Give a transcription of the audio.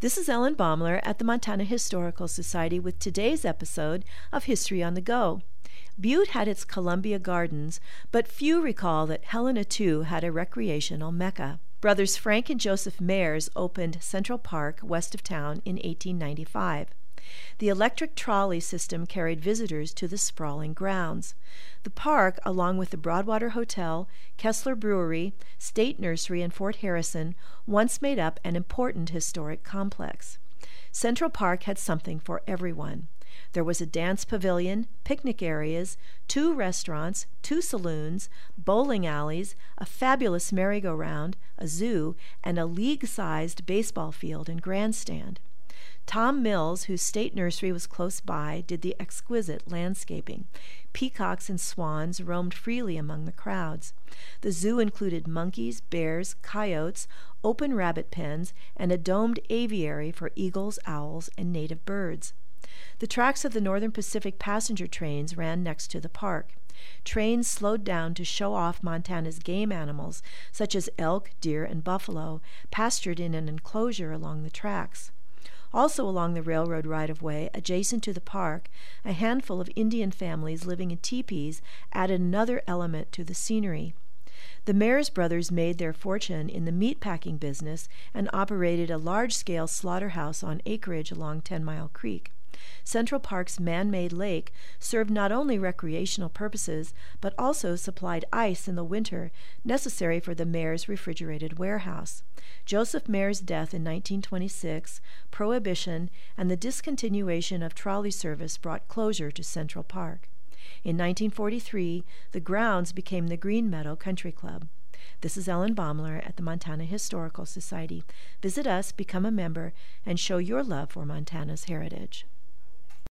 This is Ellen Baumler at the Montana Historical Society with today's episode of History on the Go. Butte had its Columbia Gardens, but few recall that Helena too had a recreational mecca. Brothers Frank and Joseph Mayers opened Central Park west of town in 1895. The electric trolley system carried visitors to the sprawling grounds. The park, along with the Broadwater Hotel, Kessler Brewery, State Nursery, and Fort Harrison, once made up an important historic complex. Central Park had something for everyone. There was a dance pavilion, picnic areas, two restaurants, two saloons, bowling alleys, a fabulous merry-go-round, a zoo, and a league-sized baseball field and grandstand. Tom Mills, whose state nursery was close by, did the exquisite landscaping. Peacocks and swans roamed freely among the crowds. The zoo included monkeys, bears, coyotes, open rabbit pens, and a domed aviary for eagles, owls, and native birds. The tracks of the Northern Pacific passenger trains ran next to the park. Trains slowed down to show off Montana's game animals, such as elk, deer, and buffalo, pastured in an enclosure along the tracks. Also along the railroad right of way, adjacent to the park, a handful of Indian families living in teepees added another element to the scenery. The Mayers brothers made their fortune in the meat packing business and operated a large scale slaughterhouse on acreage along Ten Mile Creek. Central Park's man made lake served not only recreational purposes, but also supplied ice in the winter necessary for the Mayers' refrigerated warehouse. Joseph Mayer's death in 1926, prohibition, and the discontinuation of trolley service brought closure to Central Park. In 1943, the grounds became the Green Meadow Country Club. This is Ellen Baumler at the Montana Historical Society. Visit us, become a member, and show your love for Montana's heritage.